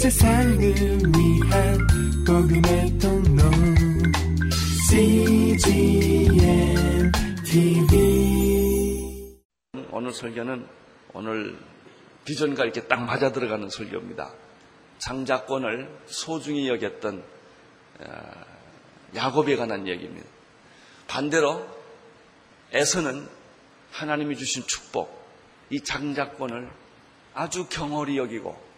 세상을 위한 복음의 통로 CGM TV 오늘 설교는 오늘 비전과 이렇게 딱 맞아 들어가는 설교입니다. 장자권을 소중히 여겼던 어, 야곱에 관한 얘기입니다. 반대로 에서는 하나님이 주신 축복, 이 장자권을 아주 경홀히 여기고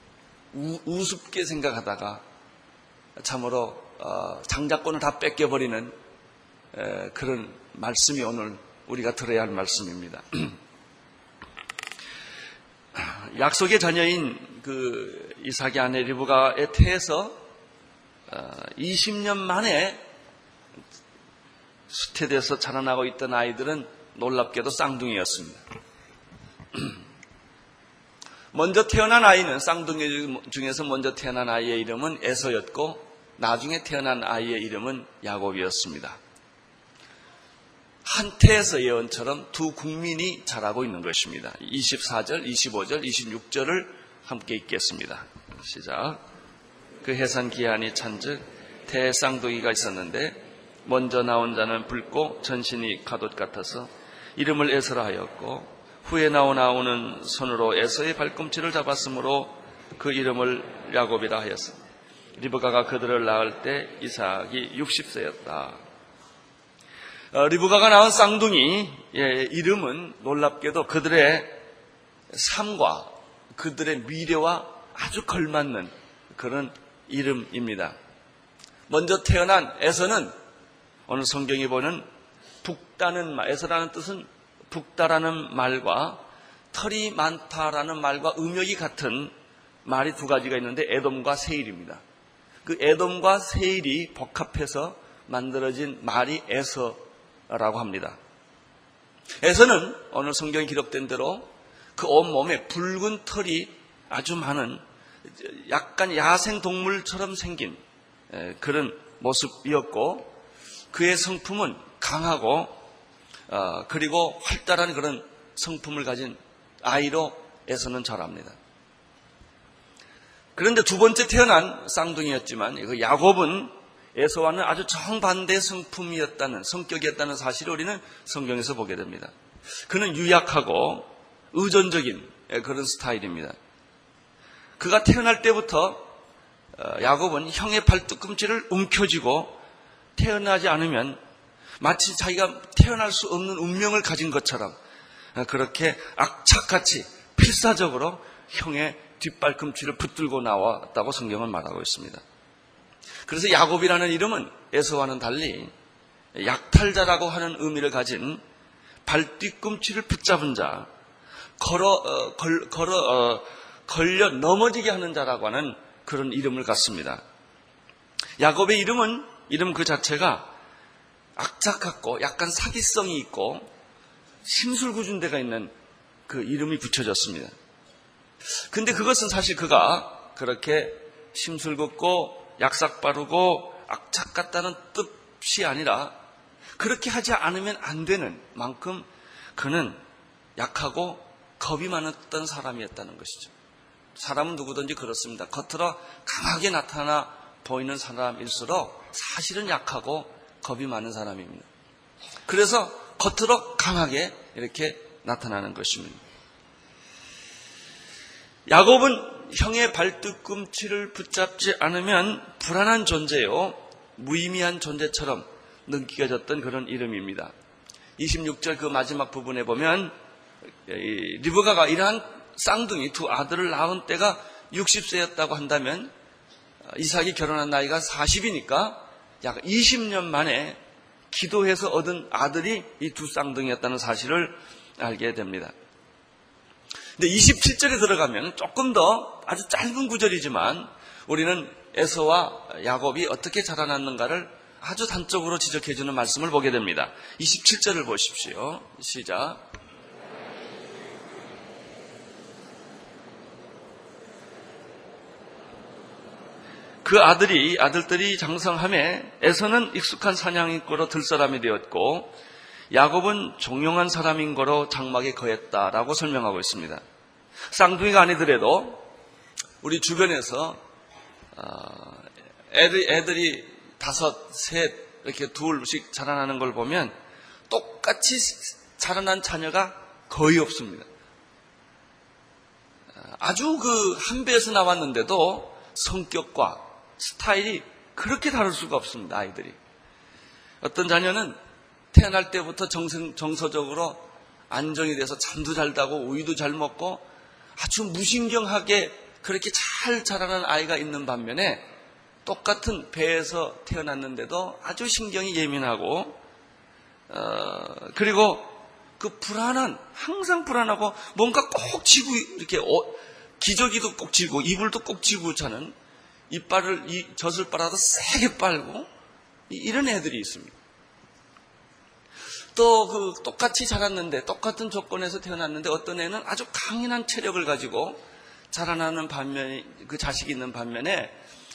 우, 습게 생각하다가 참으로 어, 장자권을 다 뺏겨버리는 에, 그런 말씀이 오늘 우리가 들어야 할 말씀입니다. 약속의 자녀인 그 이삭의 아내 리브가의 태에서 20년 어, 만에 수태돼서 자라나고 있던 아이들은 놀랍게도 쌍둥이였습니다. 먼저 태어난 아이는 쌍둥이 중에서 먼저 태어난 아이의 이름은 에서였고 나중에 태어난 아이의 이름은 야곱이었습니다. 한태에서 예언처럼 두 국민이 자라고 있는 것입니다. 24절, 25절, 26절을 함께 읽겠습니다. 시작. 그 해산 기한이 찬즉 대쌍둥이가 있었는데 먼저 나온 자는 붉고 전신이 가옷 같아서 이름을 에서라 하였고 후에 나오 나오는 손으로 에서의 발꿈치를 잡았으므로 그 이름을 야곱이라 하였어. 리브가가 그들을 낳을 때 이삭이 60세였다. 어, 리브가가 낳은 쌍둥이 예, 이름은 놀랍게도 그들의 삶과 그들의 미래와 아주 걸맞는 그런 이름입니다. 먼저 태어난 에서는 오늘 성경이 보는 북다는 말, 에서라는 뜻은 북다라는 말과 털이 많다라는 말과 음역이 같은 말이 두 가지가 있는데 에돔과 세일입니다. 그 에돔과 세일이 복합해서 만들어진 말이 에서라고 합니다. 에서는 오늘 성경에 기록된 대로 그 온몸에 붉은 털이 아주 많은 약간 야생 동물처럼 생긴 그런 모습이었고 그의 성품은 강하고 어, 그리고 활달한 그런 성품을 가진 아이로 에서는 절합니다. 그런데 두 번째 태어난 쌍둥이였지만 그 야곱은 에서와는 아주 정반대 성품이었다는 성격이었다는 사실을 우리는 성경에서 보게 됩니다. 그는 유약하고 의존적인 그런 스타일입니다. 그가 태어날 때부터 어, 야곱은 형의 발뒤꿈치를 움켜쥐고 태어나지 않으면 마치 자기가 태어날 수 없는 운명을 가진 것처럼 그렇게 악착같이 필사적으로 형의 뒷발꿈치를 붙들고 나왔다고 성경은 말하고 있습니다. 그래서 야곱이라는 이름은 에서와는 달리 약탈자라고 하는 의미를 가진 발뒤꿈치를 붙잡은 자, 걸어, 어, 걸, 걸어, 어, 걸려 넘어지게 하는 자라고 하는 그런 이름을 갖습니다. 야곱의 이름은 이름 그 자체가 악착 같고 약간 사기성이 있고 심술궂은 데가 있는 그 이름이 붙여졌습니다. 근데 그것은 사실 그가 그렇게 심술궂고 약삭 빠르고 악착 같다는 뜻이 아니라 그렇게 하지 않으면 안 되는 만큼 그는 약하고 겁이 많았던 사람이었다는 것이죠. 사람은 누구든지 그렇습니다. 겉으로 강하게 나타나 보이는 사람일수록 사실은 약하고 겁이 많은 사람입니다. 그래서 겉으로 강하게 이렇게 나타나는 것입니다. 야곱은 형의 발뒤꿈치를 붙잡지 않으면 불안한 존재요, 무의미한 존재처럼 느껴졌던 그런 이름입니다. 26절 그 마지막 부분에 보면 리브가가 이러한 쌍둥이 두 아들을 낳은 때가 60세였다고 한다면 이삭이 결혼한 나이가 40이니까 약 20년 만에 기도해서 얻은 아들이 이 두 쌍둥이였다는 사실을 알게 됩니다. 근데 27절에 들어가면 조금 더 아주 짧은 구절이지만 우리는 에서와 야곱이 어떻게 자라났는가를 아주 단적으로 지적해주는 말씀을 보게 됩니다. 27절을 보십시오. 시작. 그 아들이 아들들이 장성함에 에서는 익숙한 사냥인 거로 들사람이 되었고 야곱은 종용한 사람인 거로 장막에 거했다라고 설명하고 있습니다. 쌍둥이가 아니더라도 우리 주변에서 어, 애들, 애들이 다섯, 셋, 이렇게 둘씩 자라나는 걸 보면 똑같이 자라난 자녀가 거의 없습니다. 아주 그 한 배에서 나왔는데도 성격과 스타일이 그렇게 다를 수가 없습니다, 아이들이. 어떤 자녀는 태어날 때부터 정성, 정서적으로 안정이 돼서 잠도 잘 자고 우유도 잘 먹고 아주 무신경하게 그렇게 잘 자라는 아이가 있는 반면에 똑같은 배에서 태어났는데도 아주 신경이 예민하고 어, 그리고 그 불안한 항상 불안하고 뭔가 꼭 쥐고 이렇게 어, 기저귀도 꼭 쥐고 이불도 꼭 쥐고 자는 이빨을 이 젖을 빨아도 세게 빨고 이런 애들이 있습니다. 또 그 똑같이 자랐는데 똑같은 조건에서 태어났는데 어떤 애는 아주 강인한 체력을 가지고 자라나는 반면에 그 자식이 있는 반면에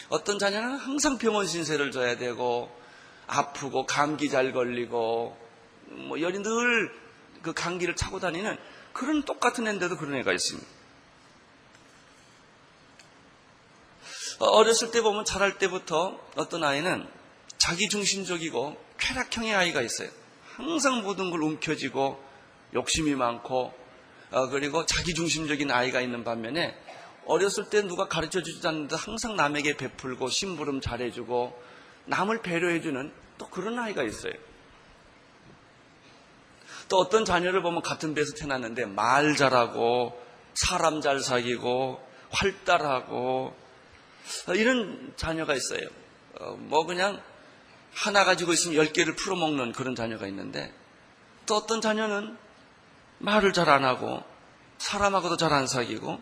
어떤 자녀는 항상 병원 신세를 져야 되고 아프고 감기 잘 걸리고 뭐 열이 늘 그 감기를 차고 다니는 그런 똑같은 애인데도 그런 애가 있습니다. 어렸을 때 보면 자랄 때부터 어떤 아이는 자기 중심적이고 쾌락형의 아이가 있어요. 항상 모든 걸 움켜쥐고 욕심이 많고 어, 그리고 자기 중심적인 아이가 있는 반면에 어렸을 때 누가 가르쳐 주지 않는데 항상 남에게 베풀고 심부름 잘해주고 남을 배려해주는 또 그런 아이가 있어요. 또 어떤 자녀를 보면 같은 배에서 태어났는데 말 잘하고 사람 잘 사귀고 활달하고 이런 자녀가 있어요. 어, 뭐 그냥 하나 가지고 있으면 열 개를 풀어먹는 그런 자녀가 있는데 또 어떤 자녀는 말을 잘 안 하고 사람하고도 잘 안 사귀고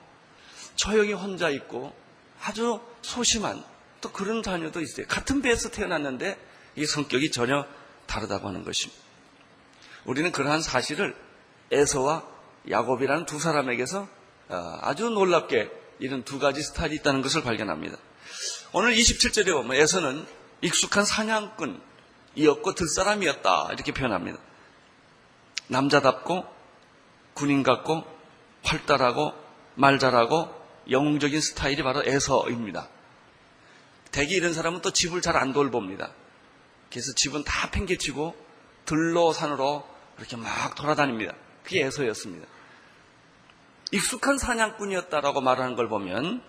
조용히 혼자 있고 아주 소심한 또 그런 자녀도 있어요. 같은 배에서 태어났는데 이 성격이 전혀 다르다고 하는 것입니다. 우리는 그러한 사실을 에서와 야곱이라는 두 사람에게서 어, 아주 놀랍게 이런 두 가지 스타일이 있다는 것을 발견합니다. 오늘 27절에 보면 에서는 익숙한 사냥꾼이었고 들사람이었다 이렇게 표현합니다. 남자답고 군인 같고 활달하고 말 잘하고 영웅적인 스타일이 바로 에서입니다. 대개 이런 사람은 또 집을 잘 안 돌봅니다. 그래서 집은 다 팽개치고 들로 산으로 이렇게 막 돌아다닙니다. 그게 에서였습니다. 익숙한 사냥꾼이었다라고 말하는 걸 보면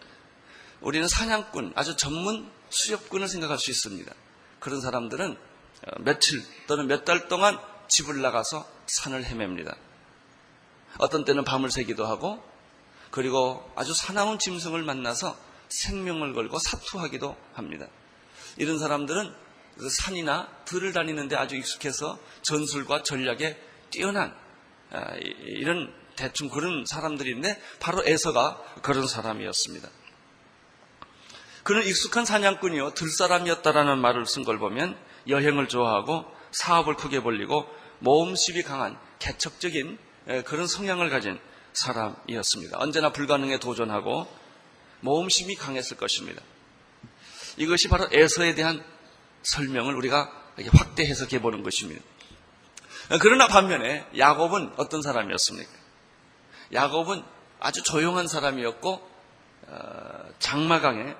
우리는 사냥꾼, 아주 전문 수렵꾼을 생각할 수 있습니다. 그런 사람들은 어, 며칠 또는 몇 달 동안 집을 나가서 산을 헤맵니다. 어떤 때는 밤을 새기도 하고 그리고 아주 사나운 짐승을 만나서 생명을 걸고 사투하기도 합니다. 이런 사람들은 그 산이나 들을 다니는데 아주 익숙해서 전술과 전략에 뛰어난 아, 이런 대충 그런 사람들인데 바로 에서가 그런 사람이었습니다. 그는 익숙한 사냥꾼이요 들사람이었다라는 말을 쓴 걸 보면 여행을 좋아하고 사업을 크게 벌리고 모험심이 강한 개척적인 그런 성향을 가진 사람이었습니다. 언제나 불가능에 도전하고 모험심이 강했을 것입니다. 이것이 바로 에서에 대한 설명을 우리가 확대 해석해 보는 것입니다. 그러나 반면에 야곱은 어떤 사람이었습니까? 야곱은 아주 조용한 사람이었고 어, 장마강에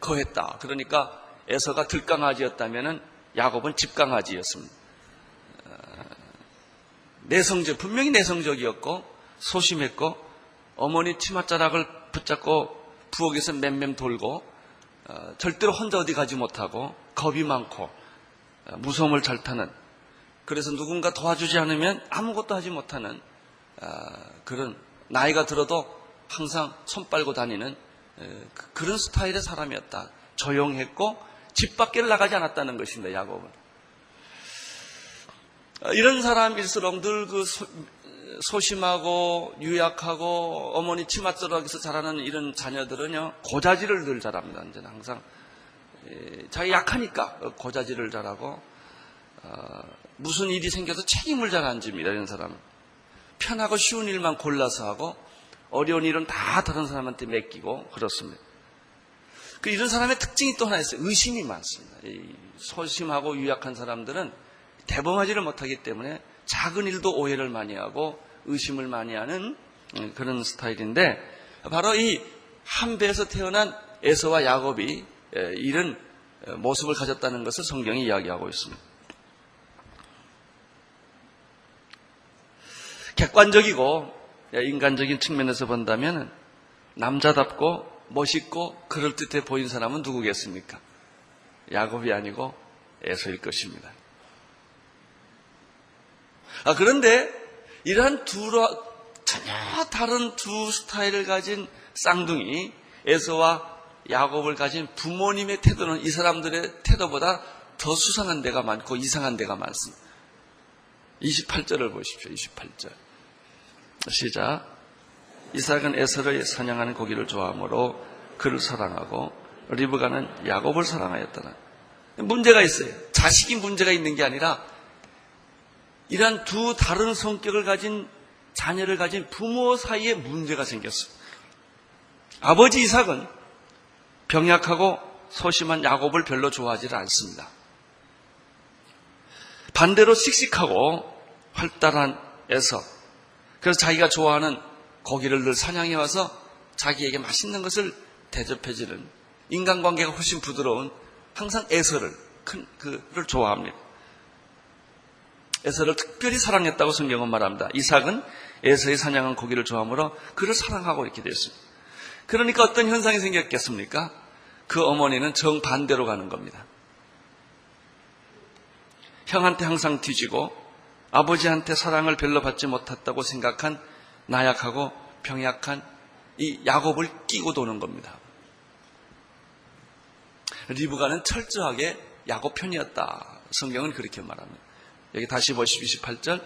거했다. 그러니까 에서가 들강아지였다면 야곱은 집강아지였습니다. 어, 내성적 분명히 내성적이었고 소심했고 어머니 치맛자락을 붙잡고 부엌에서 맴맴 돌고 어, 절대로 혼자 어디 가지 못하고 겁이 많고 무서움을 잘 타는 그래서 누군가 도와주지 않으면 아무것도 하지 못하는 아, 그런 나이가 들어도 항상 손 빨고 다니는 그, 그런 스타일의 사람이었다. 조용했고 집 밖을 나가지 않았다는 것입니다. 야곱은. 아, 이런 사람일수록 늘 그 소심하고 유약하고 어머니 치맛자락에서 자라는 이런 자녀들은요 고자질을 늘 잘합니다. 언제나 항상 자기 약하니까 고자질을 잘하고 어, 무슨 일이 생겨서 책임을 잘 안 집니다. 이런 사람은. 편하고 쉬운 일만 골라서 하고 어려운 일은 다 다른 사람한테 맡기고 그렇습니다. 그 이런 사람의 특징이 또 하나 있어요. 의심이 많습니다. 소심하고 유약한 사람들은 대범하지를 못하기 때문에 작은 일도 오해를 많이 하고 의심을 많이 하는 그런 스타일인데 바로 이 한 배에서 태어난 에서와 야곱이 에, 이런 에, 모습을 가졌다는 것을 성경이 이야기하고 있습니다. 객관적이고 예, 인간적인 측면에서 본다면 남자답고 멋있고 그럴듯해 보인 사람은 누구겠습니까? 야곱이 아니고 에서일 것입니다. 아, 그런데 이러한 두 전혀 다른 두 스타일을 가진 쌍둥이 에서와 야곱을 가진 부모님의 태도는 이 사람들의 태도보다 더 수상한 데가 많고 이상한 데가 많습니다. 28절을 보십시오. 28절. 시작. 이삭은 에서를 사냥하는 고기를 좋아하므로 그를 사랑하고 리브가는 야곱을 사랑하였더라. 문제가 있어요. 자식이 문제가 있는 게 아니라 이러한 두 다른 성격을 가진 자녀를 가진 부모 사이에 문제가 생겼어요. 아버지 이삭은 병약하고 소심한 야곱을 별로 좋아하지 않습니다. 반대로 씩씩하고 활달한 에서 그래서 자기가 좋아하는 고기를 늘 사냥해 와서 자기에게 맛있는 것을 대접해주는 인간관계가 훨씬 부드러운 항상 에서를 큰 그를 좋아합니다. 에서를 특별히 사랑했다고 성경은 말합니다. 이삭은 에서의 사냥한 고기를 좋아하므로 그를 사랑하고 이렇게 됐습니다. 그러니까 어떤 현상이 생겼겠습니까? 그 어머니는 정반대로 가는 겁니다. 형한테 항상 뒤지고 아버지한테 사랑을 별로 받지 못했다고 생각한 나약하고 병약한 이 야곱을 끼고 도는 겁니다. 리브가는 철저하게 야곱 편이었다. 성경은 그렇게 말합니다. 여기 다시 보십시오. 28절.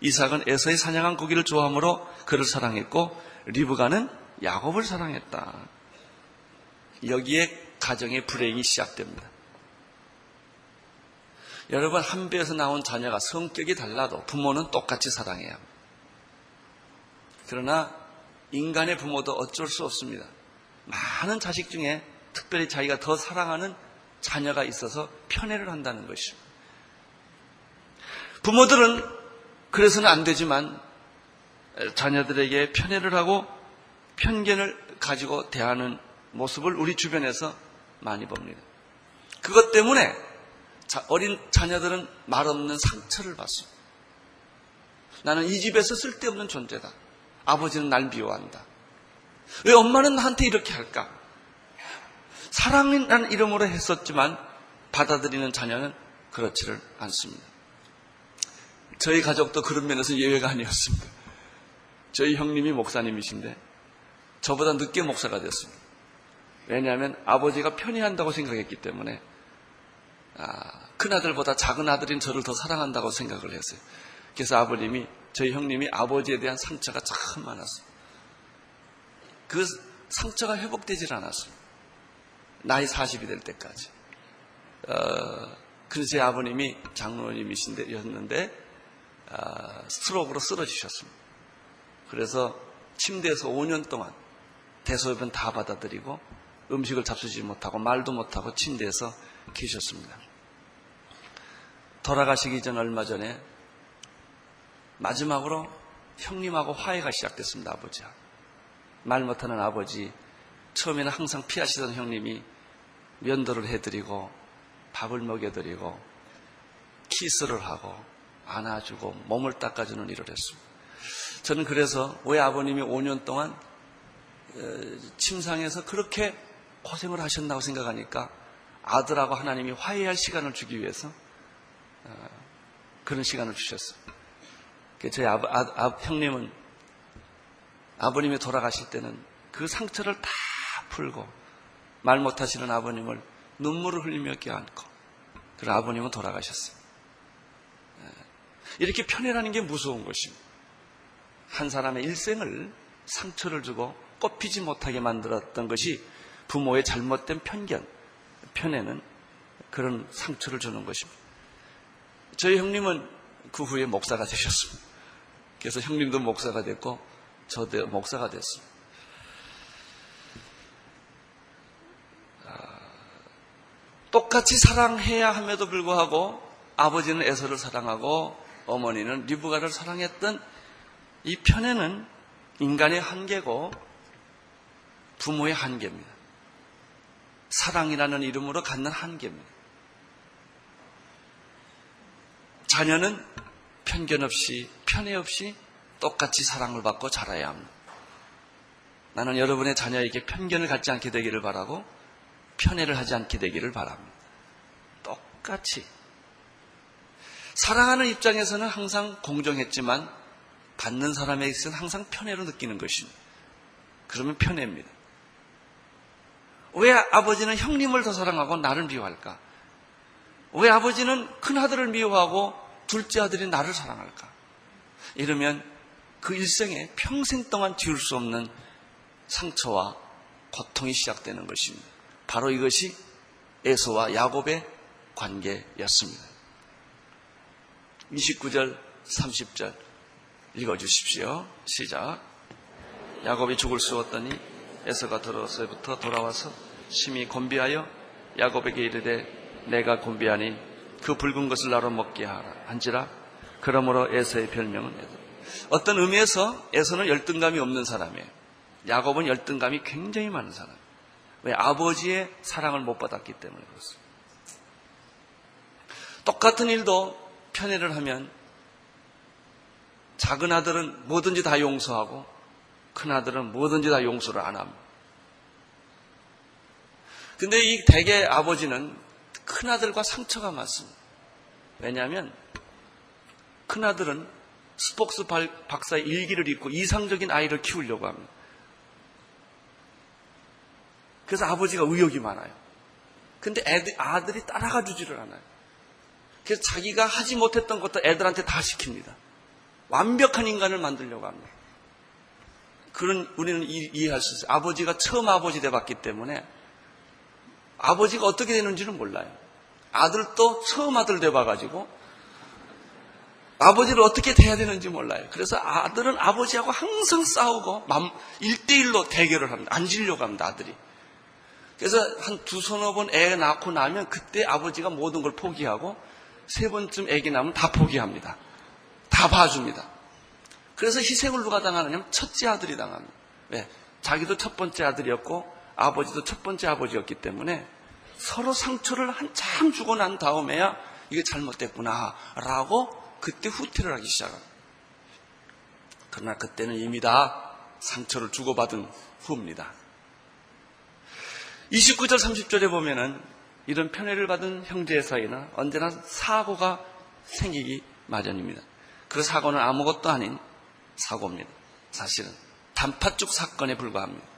이삭은 에서의 사냥한 고기를 좋아하므로 그를 사랑했고 리브가는 야곱을 사랑했다. 여기에 가정의 불행이 시작됩니다. 여러분 한 배에서 나온 자녀가 성격이 달라도 부모는 똑같이 합니다. 그러나 인간의 부모도 어쩔 수 없습니다. 많은 자식 중에 특별히 자기가 더 사랑하는 자녀가 있어서 편애를 한다는 것이죠. 부모들은 그래서는 안 되지만 자녀들에게 편애를 하고 편견을 가지고 대하는 모습을 우리 주변에서 많이 봅니다. 그것 때문에 어린 자녀들은 말없는 상처를 받습니다. 나는 이 집에서 쓸데없는 존재다. 아버지는 날 미워한다. 왜 엄마는 나한테 이렇게 할까? 사랑이라는 이름으로 했었지만 받아들이는 자녀는 그렇지를 않습니다. 저희 가족도 그런 면에서 예외가 아니었습니다. 저희 형님이 목사님이신데 저보다 늦게 목사가 됐습니다. 왜냐하면 아버지가 편애한다고 생각했기 때문에 아, 큰 아들보다 작은 아들인 저를 더 사랑한다고 생각을 했어요. 그래서 아버님이 저희 형님이 아버지에 대한 상처가 참 많았어요. 그 상처가 회복되질 않았어요. 나이 40이 될 때까지. 어, 그래서 제 아버님이 장로님이신데 였는데 어, 스트로크로 쓰러지셨습니다. 그래서 침대에서 5년 동안 대소변 다 받아들이고 음식을 잡수지 못하고 말도 못하고 침대에서 계셨습니다. 돌아가시기 전 얼마 전에 마지막으로 형님하고 화해가 시작됐습니다. 아버지와. 말 못하는 아버지, 처음에는 항상 피하시던 형님이 면도를 해드리고 밥을 먹여드리고 키스를 하고 안아주고 몸을 닦아주는 일을 했습니다. 저는 그래서 왜 아버님이 5년 동안 어, 침상에서 그렇게 고생을 하셨나고 생각하니까 아들하고 하나님이 화해할 시간을 주기 위해서 어, 그런 시간을 주셨어요. 저희 아, 아, 아, 형님은 아버님이 돌아가실 때는 그 상처를 다 풀고 말 못하시는 아버님을 눈물을 흘리며 껴안고 그리고 아버님은 돌아가셨어요. 예. 이렇게 편애라는 게 무서운 것입니다. 한 사람의 일생을 상처를 주고 꼽히지 못하게 만들었던 것이 부모의 잘못된 편견, 편애는 그런 상처를 주는 것입니다. 저희 형님은 그 후에 목사가 되셨습니다. 그래서 형님도 목사가 됐고 저도 목사가 됐습니다. 아, 똑같이 사랑해야 함에도 불구하고 아버지는 에서를 사랑하고 어머니는 리브가를 사랑했던 이 편에는 인간의 한계고 부모의 한계입니다. 사랑이라는 이름으로 갖는 한계입니다. 자녀는 편견 없이, 편애 없이 똑같이 사랑을 받고 자라야 합니다. 나는 여러분의 자녀에게 편견을 갖지 않게 되기를 바라고 편애를 하지 않게 되기를 바랍니다. 똑같이. 사랑하는 입장에서는 항상 공정했지만 받는 사람에게 있어서는 항상 편애로 느끼는 것입니다. 그러면 편애입니다. 왜 아버지는 형님을 더 사랑하고 나를 미워할까? 왜 아버지는 큰 아들을 미워하고 둘째 아들이 나를 사랑할까? 이러면 그 일생에 평생 동안 지울 수 없는 상처와 고통이 시작되는 것입니다. 바로 이것이 에서와 야곱의 관계였습니다. 29절, 30절 읽어주십시오. 시작. 야곱이 죽을 쑤었더니 에서가 들어서부터 돌아와서 심히 곤비하여 야곱에게 이르되 내가 곤비하니 그 붉은 것을 나로 먹게 하라 한지라 그러므로 에서의 별명은 에서. 어떤 의미에서 에서는 열등감이 없는 사람이에요. 야곱은 열등감이 굉장히 많은 사람. 왜 아버지의 사랑을 못 받았기 때문에 그렇습니다. 똑같은 일도 편애를 하면 작은 아들은 뭐든지 다 용서하고 큰 아들은 뭐든지 다 용서를 안 합니다. 근데 이 대개 아버지는 큰 아들과 상처가 많습니다. 왜냐하면 큰 아들은 스폭스 박사의 일기를 읽고 이상적인 아이를 키우려고 합니다. 그래서 아버지가 의욕이 많아요. 근데 애들, 아들이 따라가 주지를 않아요. 그래서 자기가 하지 못했던 것도 애들한테 다 시킵니다. 완벽한 인간을 만들려고 합니다. 그런 우리는 이 해할 수 있어요. 아버지가 처음 아버지 돼봤기 때문에 아버지가 어떻게 되는지는 몰라요. 아들도 처음 아들 돼봐가지고 아버지를 어떻게 대해야 되는지 몰라요. 그래서 아들은 아버지하고 항상 싸우고 1대1로 대결을 합니다. 앉으려고 합니다, 아들이. 그래서 한 두 서너 번 애 낳고 나면 그때 아버지가 모든 걸 포기하고 세 번쯤 애기 낳으면 다 포기합니다. 다 봐줍니다. 그래서 희생을 누가 당하느냐면 첫째 아들이 당합니다. 왜? 자기도 첫 번째 아들이었고 아버지도 첫 번째 아버지였기 때문에 서로 상처를 한참 주고 난 다음에야 이게 잘못됐구나 라고 그때 후퇴를 하기 시작합니다. 그러나 그때는 이미 다 상처를 주고받은 후입니다. 29절 30절에 보면은 이런 편애를 받은 형제 사이나 언제나 사고가 생기기 마련입니다. 그 사고는 아무것도 아닌 사고입니다. 사실은 단팥죽 사건에 불과합니다.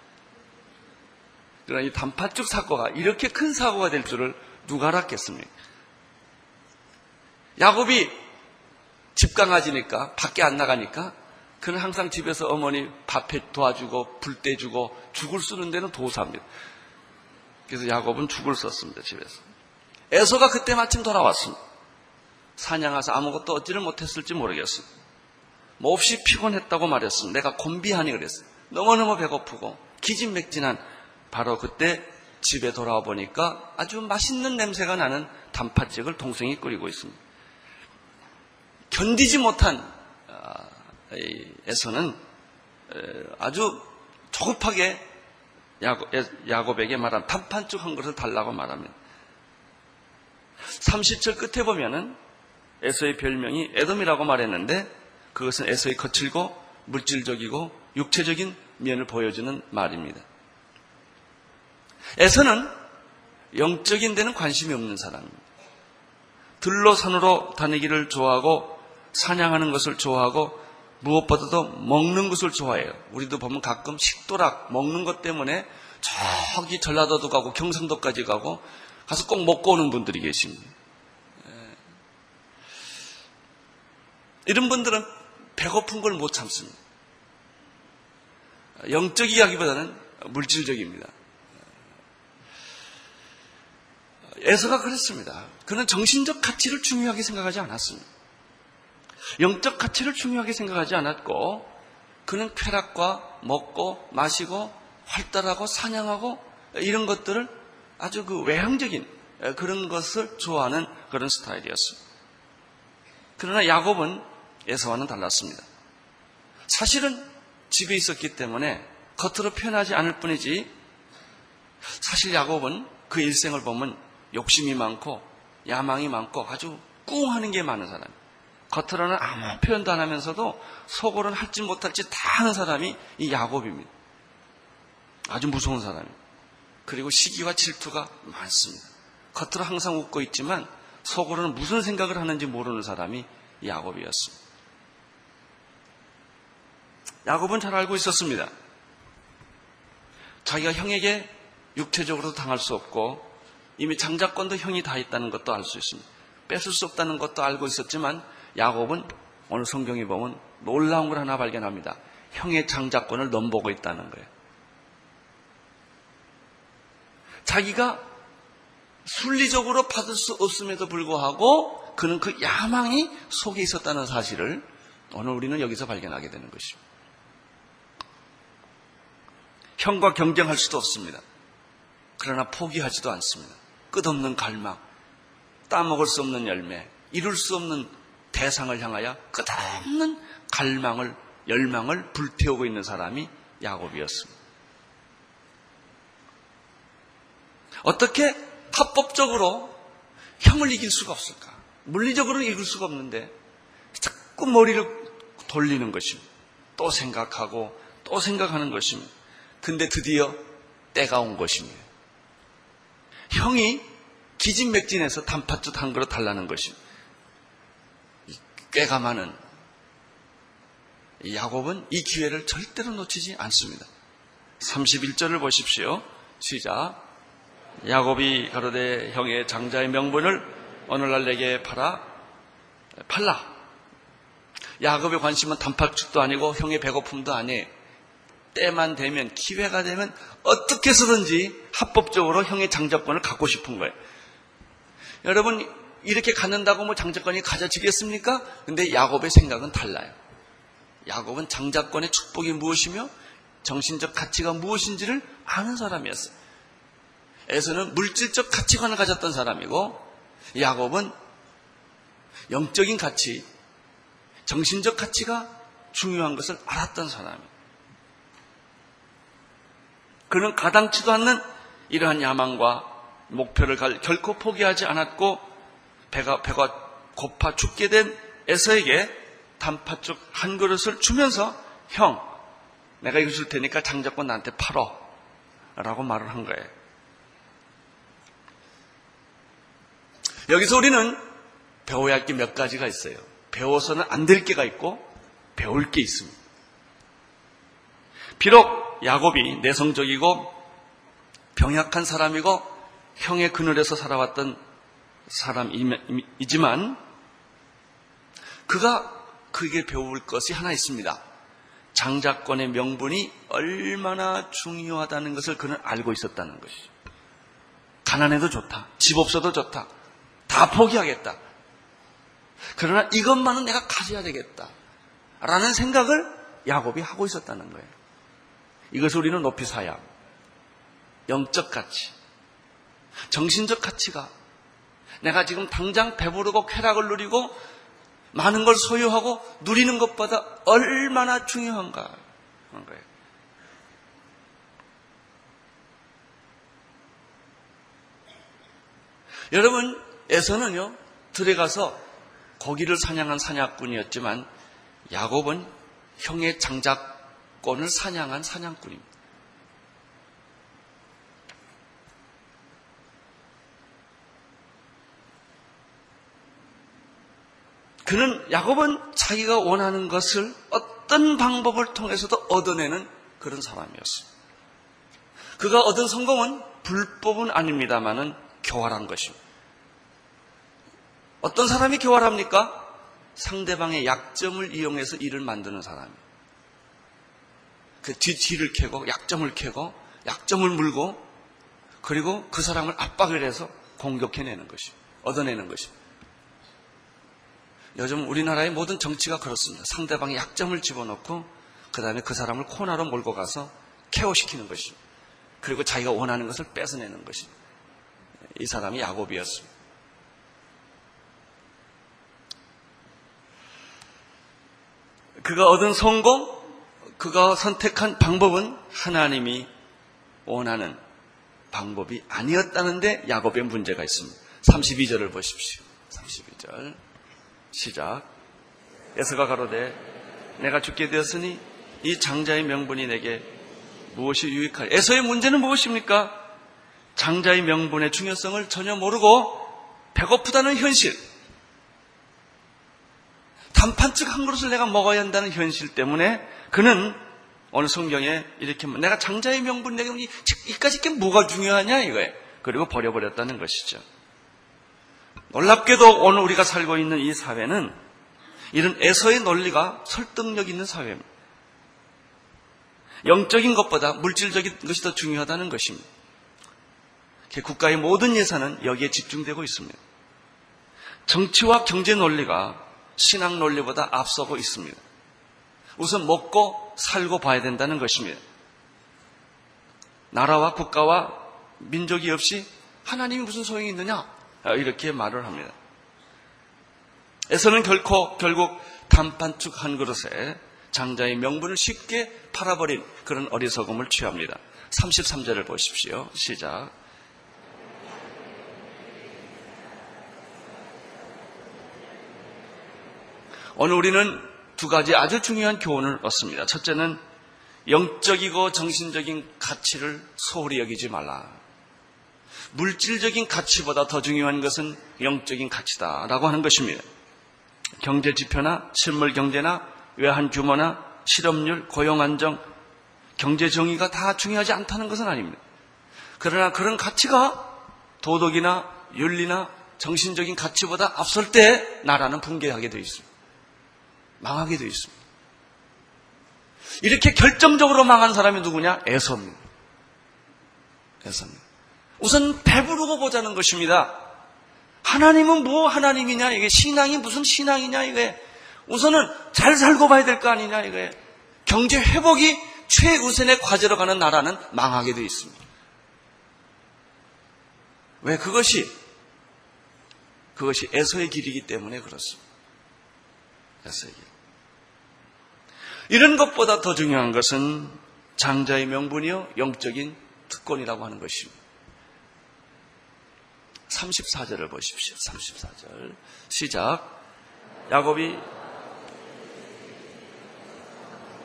그러나 이 단팥죽 사고가 이렇게 큰 사고가 될 줄을 누가 알았겠습니까? 야곱이 집 강아지니까 밖에 안 나가니까 그는 항상 집에서 어머니 밥해 도와주고 불 떼주고 죽을 쓰는 데는 도사입니다. 그래서 야곱은 죽을 썼습니다 집에서. 에서가 그때 마침 돌아왔습니다. 사냥해서 아무것도 얻지를 못했을지 모르겠어요. 몹시 피곤했다고 말했습니다. 내가 곤비하니 그랬어요. 너무너무 배고프고 기진맥진한 바로 그때 집에 돌아와 보니까 아주 맛있는 냄새가 나는 단팥죽을 동생이 끓이고 있습니다. 견디지 못한 아, 에서는 아주 조급하게 야곱 에게 말한 단팥죽 한 그릇을 달라고 말합니다. 30절 끝에 보면은 에서의 별명이 에돔이라고 말했는데 그것은 에서의 거칠고 물질적이고 육체적인 면을 보여주는 말입니다. 에서는 영적인 데는 관심이 없는 사람입니다. 들로 산으로 다니기를 좋아하고 사냥하는 것을 좋아하고 무엇보다도 먹는 것을 좋아해요. 우리도 보면 가끔 식도락 먹는 것 때문에 저기 전라도도 가고 경상도까지 가고 가서 꼭 먹고 오는 분들이 계십니다. 예. 이런 분들은 배고픈 걸 못 참습니다. 영적 이야기보다는 물질적입니다. 에서가 그랬습니다. 그는 정신적 가치를 중요하게 생각하지 않았습니다. 영적 가치를 중요하게 생각하지 않았고 그는 쾌락과 먹고 마시고 활달하고 사냥하고 이런 것들을 아주 그 외향적인 그런 것을 좋아하는 그런 스타일이었습니다. 그러나 야곱은 에서와는 달랐습니다. 사실은 집에 있었기 때문에 겉으로 표현하지 않을 뿐이지 사실 야곱은 그 일생을 보면 욕심이 많고 야망이 많고 아주 꿍 하는 게 많은 사람. 겉으로는 아무 표현도 안 하면서도 속으로는 할지 못할지 다 하는 사람이 이 야곱입니다. 아주 무서운 사람입니다. 그리고 시기와 질투가 많습니다. 겉으로 항상 웃고 있지만 속으로는 무슨 생각을 하는지 모르는 사람이 야곱이었습니다. 야곱은 잘 알고 있었습니다. 자기가 형에게 육체적으로도 당할 수 없고 이미 장자권도 형이 다 있다는 것도 알 수 있습니다. 뺏을 수 없다는 것도 알고 있었지만 야곱은 오늘 성경에 보면 놀라운 걸 하나 발견합니다. 형의 장자권을 넘보고 있다는 거예요. 자기가 순리적으로 받을 수 없음에도 불구하고 그는 그 야망이 속에 있었다는 사실을 오늘 우리는 여기서 발견하게 되는 것입니다. 형과 경쟁할 수도 없습니다. 그러나 포기하지도 않습니다. 끝없는 갈망, 따먹을 수 없는 열매, 이룰 수 없는 대상을 향하여 끝없는 갈망을, 열망을 불태우고 있는 사람이 야곱이었습니다. 어떻게 합법적으로 형을 이길 수가 없을까? 물리적으로 이길 수가 없는데 자꾸 머리를 돌리는 것입니다. 또 생각하고 또 생각하는 것입니다. 근데 드디어 때가 온 것입니다. 형이 기진맥진해서 단팥죽 한 그릇 달라는 것입니다. 꾀가 많은 야곱은 이 기회를 절대로 놓치지 않습니다. 31절을 보십시오. 시작. 야곱이 가로되 형의 장자의 명분을 오늘날 내게 팔아 팔라. 야곱의 관심은 단팥죽도 아니고 형의 배고픔도 아니에요. 때만 되면 기회가 되면 어떻게 해서든지 합법적으로 형의 장자권을 갖고 싶은 거예요. 여러분 이렇게 갖는다고 뭐 장자권이 가져지겠습니까? 근데 야곱의 생각은 달라요. 야곱은 장자권의 축복이 무엇이며 정신적 가치가 무엇인지를 아는 사람이었어요. 에서는 물질적 가치관을 가졌던 사람이고 야곱은 영적인 가치, 정신적 가치가 중요한 것을 알았던 사람이에요. 그는 가당치도 않는 이러한 야망과 목표를 결코 포기하지 않았고 배가 배가 고파 죽게 된 에서에게 단팥죽 한 그릇을 주면서 형 내가 이거 줄 테니까 장자권 나한테 팔어 라고 말을 한 거예요. 여기서 우리는 배워야 할 게 몇 가지가 있어요. 배워서는 안 될 게가 있고 배울 게 있습니다. 비록 야곱이 내성적이고 병약한 사람이고 형의 그늘에서 살아왔던 사람이지만 그가 그에게 배울 것이 하나 있습니다. 장자권의 명분이 얼마나 중요하다는 것을 그는 알고 있었다는 것이죠. 가난해도 좋다. 집 없어도 좋다. 다 포기하겠다. 그러나 이것만은 내가 가져야 되겠다. 라는 생각을 야곱이 하고 있었다는 거예요. 이것을 우리는 높이 사야 영적 가치, 정신적 가치가 내가 지금 당장 배부르고 쾌락을 누리고 많은 걸 소유하고 누리는 것보다 얼마나 중요한가 하는 거예요. 여러분, 에서는요, 들에 가서 고기를 사냥한 사냥꾼이었지만 야곱은 형의 장작 사냥권을 사냥한 사냥꾼입니다. 그는 야곱은 자기가 원하는 것을 어떤 방법을 통해서도 얻어내는 그런 사람이었습니다. 그가 얻은 성공은 불법은 아닙니다만은 교활한 것입니다. 어떤 사람이 교활합니까? 상대방의 약점을 이용해서 일을 만드는 사람이에요. 그 뒤, 뒤를 캐고 약점을 캐고 약점을 물고 그리고 그 사람을 압박을 해서 공격해내는 것이 얻어내는 것이 요즘 우리나라의 모든 정치가 그렇습니다. 상대방의 약점을 집어넣고 그 다음에 그 사람을 코너로 몰고 가서 케어시키는 것이 그리고 자기가 원하는 것을 뺏어내는 것이 이 사람이 야곱이었습니다. 그가 얻은 성공, 그가 선택한 방법은 하나님이 원하는 방법이 아니었다는데 야곱의 문제가 있습니다. 32절을 보십시오. 32절. 시작. 에서가 가로되 내가 죽게 되었으니 이 장자의 명분이 내게 무엇이 유익할? 에서의 문제는 무엇입니까? 장자의 명분의 중요성을 전혀 모르고 배고프다는 현실. 단판즉 한 그릇을 내가 먹어야 한다는 현실 때문에 그는 어느 성경에 이렇게 내가 장자의 명분 내가 이까지 게 뭐가 중요하냐 이거예요. 그리고 버려버렸다는 것이죠. 놀랍게도 오늘 우리가 살고 있는 이 사회는 이런 에서의 논리가 설득력 있는 사회입니다. 영적인 것보다 물질적인 것이 더 중요하다는 것입니다. 국가의 모든 예산은 여기에 집중되고 있습니다. 정치와 경제 논리가 신앙 논리보다 앞서고 있습니다. 우선 먹고 살고 봐야 된다는 것입니다. 나라와 국가와 민족이 없이 하나님이 무슨 소용이 있느냐? 이렇게 말을 합니다. 에서는 결코 결국 단판축 한 그릇에 장자의 명분을 쉽게 팔아버린 그런 어리석음을 취합니다. 33절을 보십시오. 시작. 오늘 우리는 두 가지 아주 중요한 교훈을 얻습니다. 첫째는 영적이고 정신적인 가치를 소홀히 여기지 말라. 물질적인 가치보다 더 중요한 것은 영적인 가치다라고 하는 것입니다. 경제 지표나 실물 경제나 외환 규모나 실업률, 고용 안정, 경제 정의가 다 중요하지 않다는 것은 아닙니다. 그러나 그런 가치가 도덕이나 윤리나 정신적인 가치보다 앞설 때 나라는 붕괴하게 되어 있습니다. 망하게 되어 있습니다. 이렇게 결정적으로 망한 사람이 누구냐? 에서입니다. 에서입니다. 우선 배부르고 보자는 것입니다. 하나님은 뭐 하나님이냐? 이게 신앙이 무슨 신앙이냐? 이게 우선은 잘 살고 봐야 될 거 아니냐? 이게 경제 회복이 최우선의 과제로 가는 나라는 망하게 되어 있습니다. 왜 그것이 그것이 에서의 길이기 때문에 그렇습니다. 에서의 길. 이런 것보다 더 중요한 것은 장자의 명분이요 영적인 특권이라고 하는 것입니다. 34절을 보십시오. 34절. 시작. 야곱이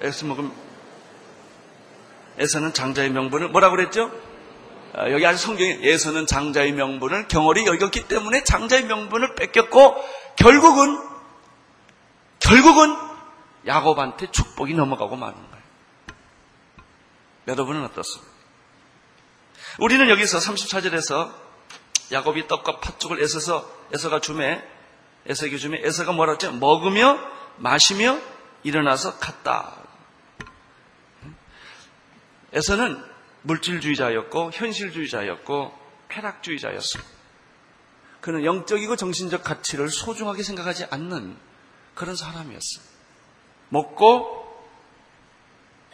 에서 먹음 에서는 장자의 명분을 뭐라고 그랬죠? 아, 여기 아주 성경에 에서는 장자의 명분을 경홀히 여겼기 때문에 장자의 명분을 뺏겼고 결국은 결국은 야곱한테 축복이 넘어가고 마는 거예요. 여러분은 어떻습니까? 우리는 여기서 34절에서 야곱이 떡과 팥죽을 애써서 에서가 주매 에서에게 주매 에서가 뭐라 했죠? 먹으며 마시며 일어나서 갔다. 에서는 물질주의자였고 현실주의자였고 쾌락주의자였습니다. 그는 영적이고 정신적 가치를 소중하게 생각하지 않는 그런 사람이었어요. 먹고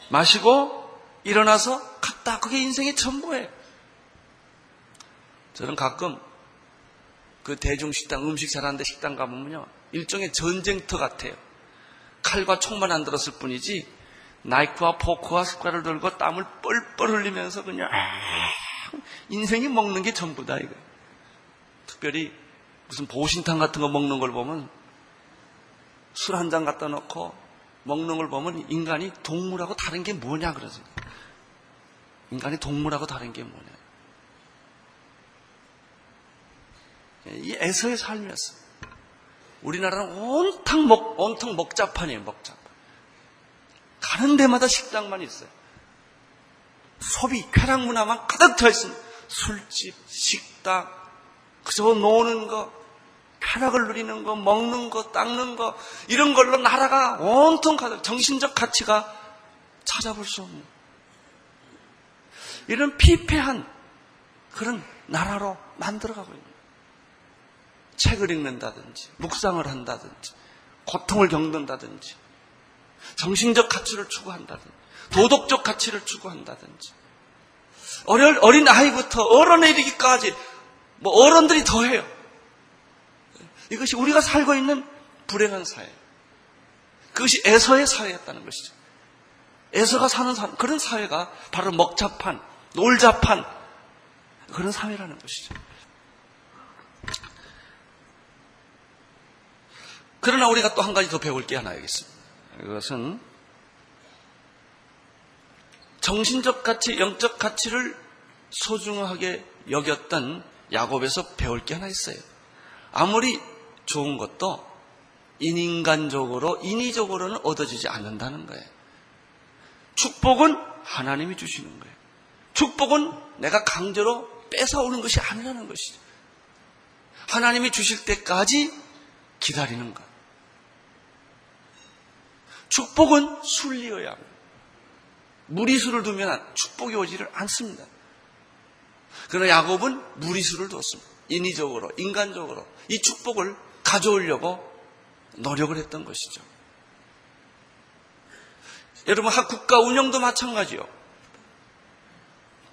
마시고 일어나서 갔다. 그게 인생의 전부예요. 저는 가끔 그 대중식당 음식 잘하는데 식당 가보면요. 일종의 전쟁터 같아요. 칼과 총만 안 들었을 뿐이지 나이프와 포크와 숟가락을 들고 땀을 뻘뻘 흘리면서 그냥 인생이 먹는 게 전부다 이거. 특별히 무슨 보신탕 같은 거 먹는 걸 보면 술 한 잔 갖다 놓고 먹는 걸 보면 인간이 동물하고 다른 게 뭐냐 그러죠. 인간이 동물하고 다른 게 뭐냐. 이 에서의 삶이었어. 우리나라는 온통 먹, 온통 먹자판이에요, 먹자판. 가는 데마다 식당만 있어요. 소비, 쾌락 문화만 가득 차 있습니다. 술집, 식당, 그저 노는 거, 쾌락을 누리는 거, 먹는 거, 닦는 거, 이런 걸로 나라가 온통 가득, 정신적 가치가 찾아볼 수 없는. 이런 피폐한 그런 나라로 만들어가고 있는. 책을 읽는다든지, 묵상을 한다든지, 고통을 겪는다든지, 정신적 가치를 추구한다든지, 도덕적 가치를 추구한다든지, 어린, 어린 아이부터 어른에 이르기까지, 뭐 어른들이 더해요. 이것이 우리가 살고 있는 불행한 사회. 그것이 에서의 사회였다는 것이죠. 에서가 사는 사, 그런 사회가 바로 먹자판, 놀자판, 그런 사회라는 것이죠. 그러나 우리가 또 한 가지 더 배울 게 하나 있습니다. 이것은 정신적 가치, 영적 가치를 소중하게 여겼던 야곱에서 배울 게 하나 있어요. 아무리 좋은 것도 인인간적으로, 인위적으로는 얻어지지 않는다는 거예요. 축복은 하나님이 주시는 거예요. 축복은 내가 강제로 뺏어오는 것이 아니라는 것이죠. 하나님이 주실 때까지 기다리는 것. 축복은 순리여야 합니다. 무리수를 두면 축복이 오지를 않습니다. 그러나 야곱은 무리수를 뒀습니다. 인위적으로, 인간적으로 이 축복을 가져오려고 노력을 했던 것이죠. 여러분, 학 국가 운영도 마찬가지요.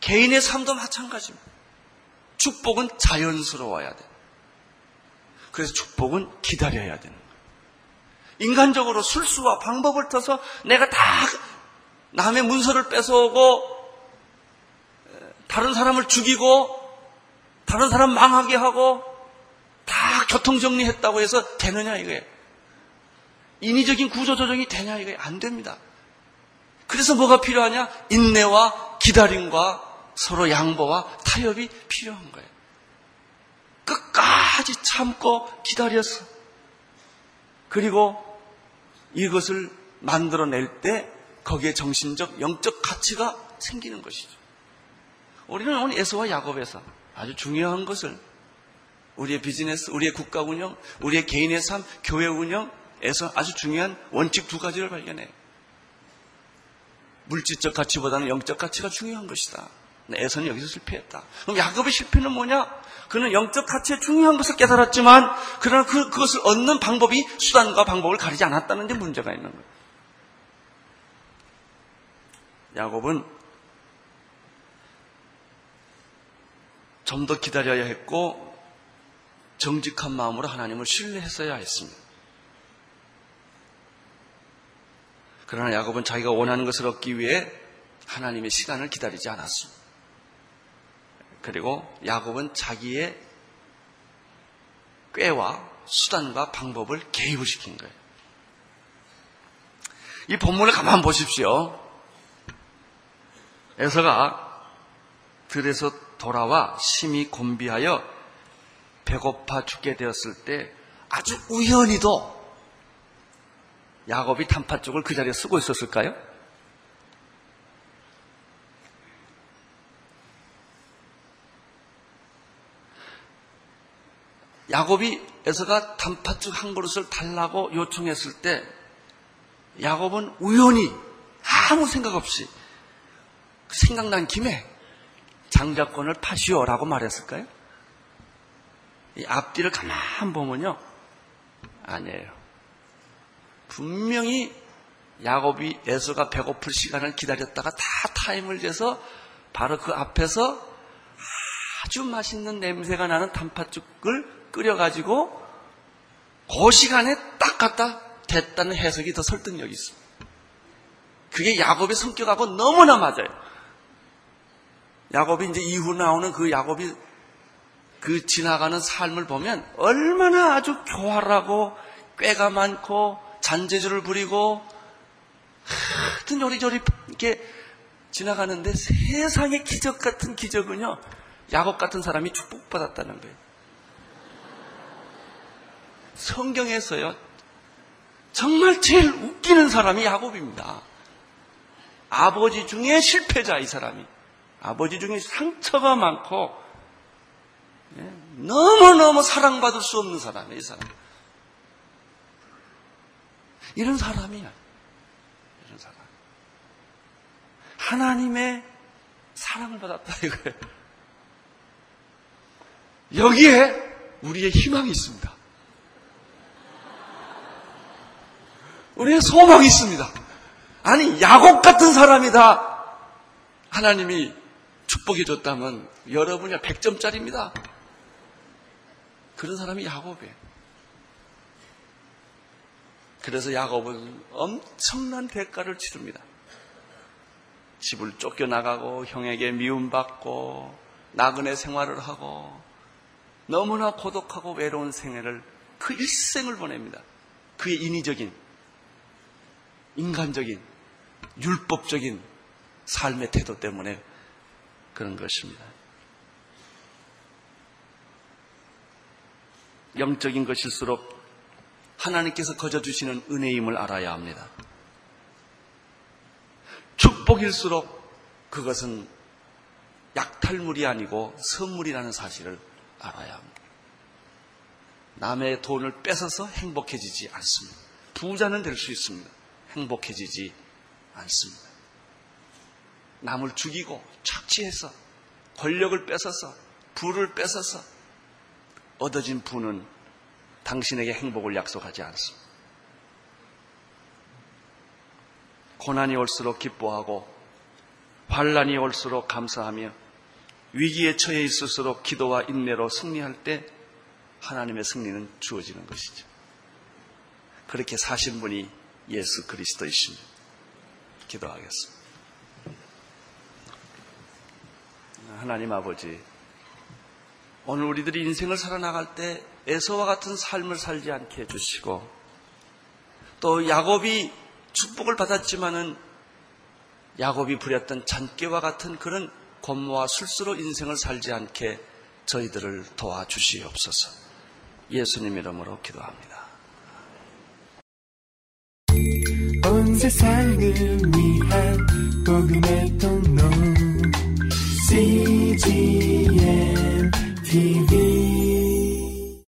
개인의 삶도 마찬가지입니다. 축복은 자연스러워야 돼. 그래서 축복은 기다려야 되는 거예요. 인간적으로 술수와 방법을 터서 내가 다 남의 문서를 뺏어오고 다른 사람을 죽이고 다른 사람 망하게 하고 다 교통정리했다고 해서 되느냐 이거예요. 인위적인 구조조정이 되냐 이거예요. 안 됩니다. 그래서 뭐가 필요하냐? 인내와 기다림과 서로 양보와 타협이 필요한 거예요. 끝까지 참고 기다렸어. 그리고 이것을 만들어낼 때 거기에 정신적, 영적 가치가 생기는 것이죠. 우리는 오늘 에서와 야곱에서 아주 중요한 것을 우리의 비즈니스, 우리의 국가 운영, 우리의 개인의 삶, 교회 운영에서 아주 중요한 원칙 두 가지를 발견해요. 물질적 가치보다는 영적 가치가 중요한 것이다. 에서는 여기서 실패했다. 그럼 야곱의 실패는 뭐냐? 그는 영적 가치의 중요한 것을 깨달았지만, 그러나 그, 그것을 얻는 방법이 수단과 방법을 가리지 않았다는 데 문제가 있는 거예요. 야곱은 좀 더 기다려야 했고, 정직한 마음으로 하나님을 신뢰했어야 했습니다. 그러나 야곱은 자기가 원하는 것을 얻기 위해 하나님의 시간을 기다리지 않았습니다. 그리고 야곱은 자기의 꾀와 수단과 방법을 개입을 시킨 거예요. 이 본문을 가만 보십시오. 에서가 들에서 돌아와 심히 곤비하여 배고파 죽게 되었을 때 아주 우연히도 야곱이 단팥 쪽을 그 자리에 쓰고 있었을까요? 야곱이 에서가 단팥죽 한 그릇을 달라고 요청했을 때 야곱은 우연히 아무 생각 없이 생각난 김에 장자권을 파시오라고 말했을까요? 이 앞뒤를 가만 보면요. 아니에요. 분명히 야곱이 에서가 배고플 시간을 기다렸다가 다 타임을 재서 바로 그 앞에서 아주 맛있는 냄새가 나는 단팥죽을 끓여가지고 그 시간에 딱 갖다 됐다는 해석이 더 설득력이 있습니다. 그게 야곱의 성격하고 너무나 맞아요. 야곱이 이제 이후 나오는 그 야곱이 그 지나가는 삶을 보면 얼마나 아주 교활하고 꾀가 많고 잔재주를 부리고 하여튼 요리조리 이렇게 지나가는데 세상의 기적 같은 기적은요 야곱 같은 사람이 축복받았다는 거예요. 성경에서요 정말 제일 웃기는 사람이 야곱입니다. 아버지 중에 실패자 이 사람이 아버지 중에 상처가 많고 예, 너무너무 사랑받을 수 없는 사람이에요, 이 사람. 이런 사람이야. 이런 사람. 하나님의 사랑을 받았다, 이거예요. 여기에 우리의 희망이 있습니다. 우리의 소망이 있습니다. 아니, 야곱 같은 사람이다. 하나님이 축복해 줬다면 여러분이 100점짜리입니다. 그런 사람이 야곱이에요. 그래서 야곱은 엄청난 대가를 치릅니다. 집을 쫓겨나가고 형에게 미움받고 나그네 생활을 하고 너무나 고독하고 외로운 생애를 그 일생을 보냅니다. 그의 인위적인, 인간적인, 율법적인 삶의 태도 때문에 그런 것입니다. 영적인 것일수록 하나님께서 거저 주시는 은혜임을 알아야 합니다. 축복일수록 그것은 약탈물이 아니고 선물이라는 사실을 알아야 합니다. 남의 돈을 뺏어서 행복해지지 않습니다. 부자는 될 수 있습니다. 행복해지지 않습니다. 남을 죽이고 착취해서 권력을 뺏어서 부를 뺏어서 얻어진 부는 당신에게 행복을 약속하지 않습니다. 고난이 올수록 기뻐하고 환란이 올수록 감사하며 위기에 처해 있을수록 기도와 인내로 승리할 때 하나님의 승리는 주어지는 것이죠. 그렇게 사신 분이 예수 그리스도이십니다. 기도하겠습니다. 하나님 아버지, 오늘 우리들이 인생을 살아나갈 때 에서와 같은 삶을 살지 않게 해주시고 또 야곱이 축복을 받았지만은 야곱이 부렸던 잔깨와 같은 그런 권모와 술수로 인생을 살지 않게 저희들을 도와주시옵소서. 예수님 이름으로 기도합니다. 온 세상을 위한 복음의 통로 CGM TV.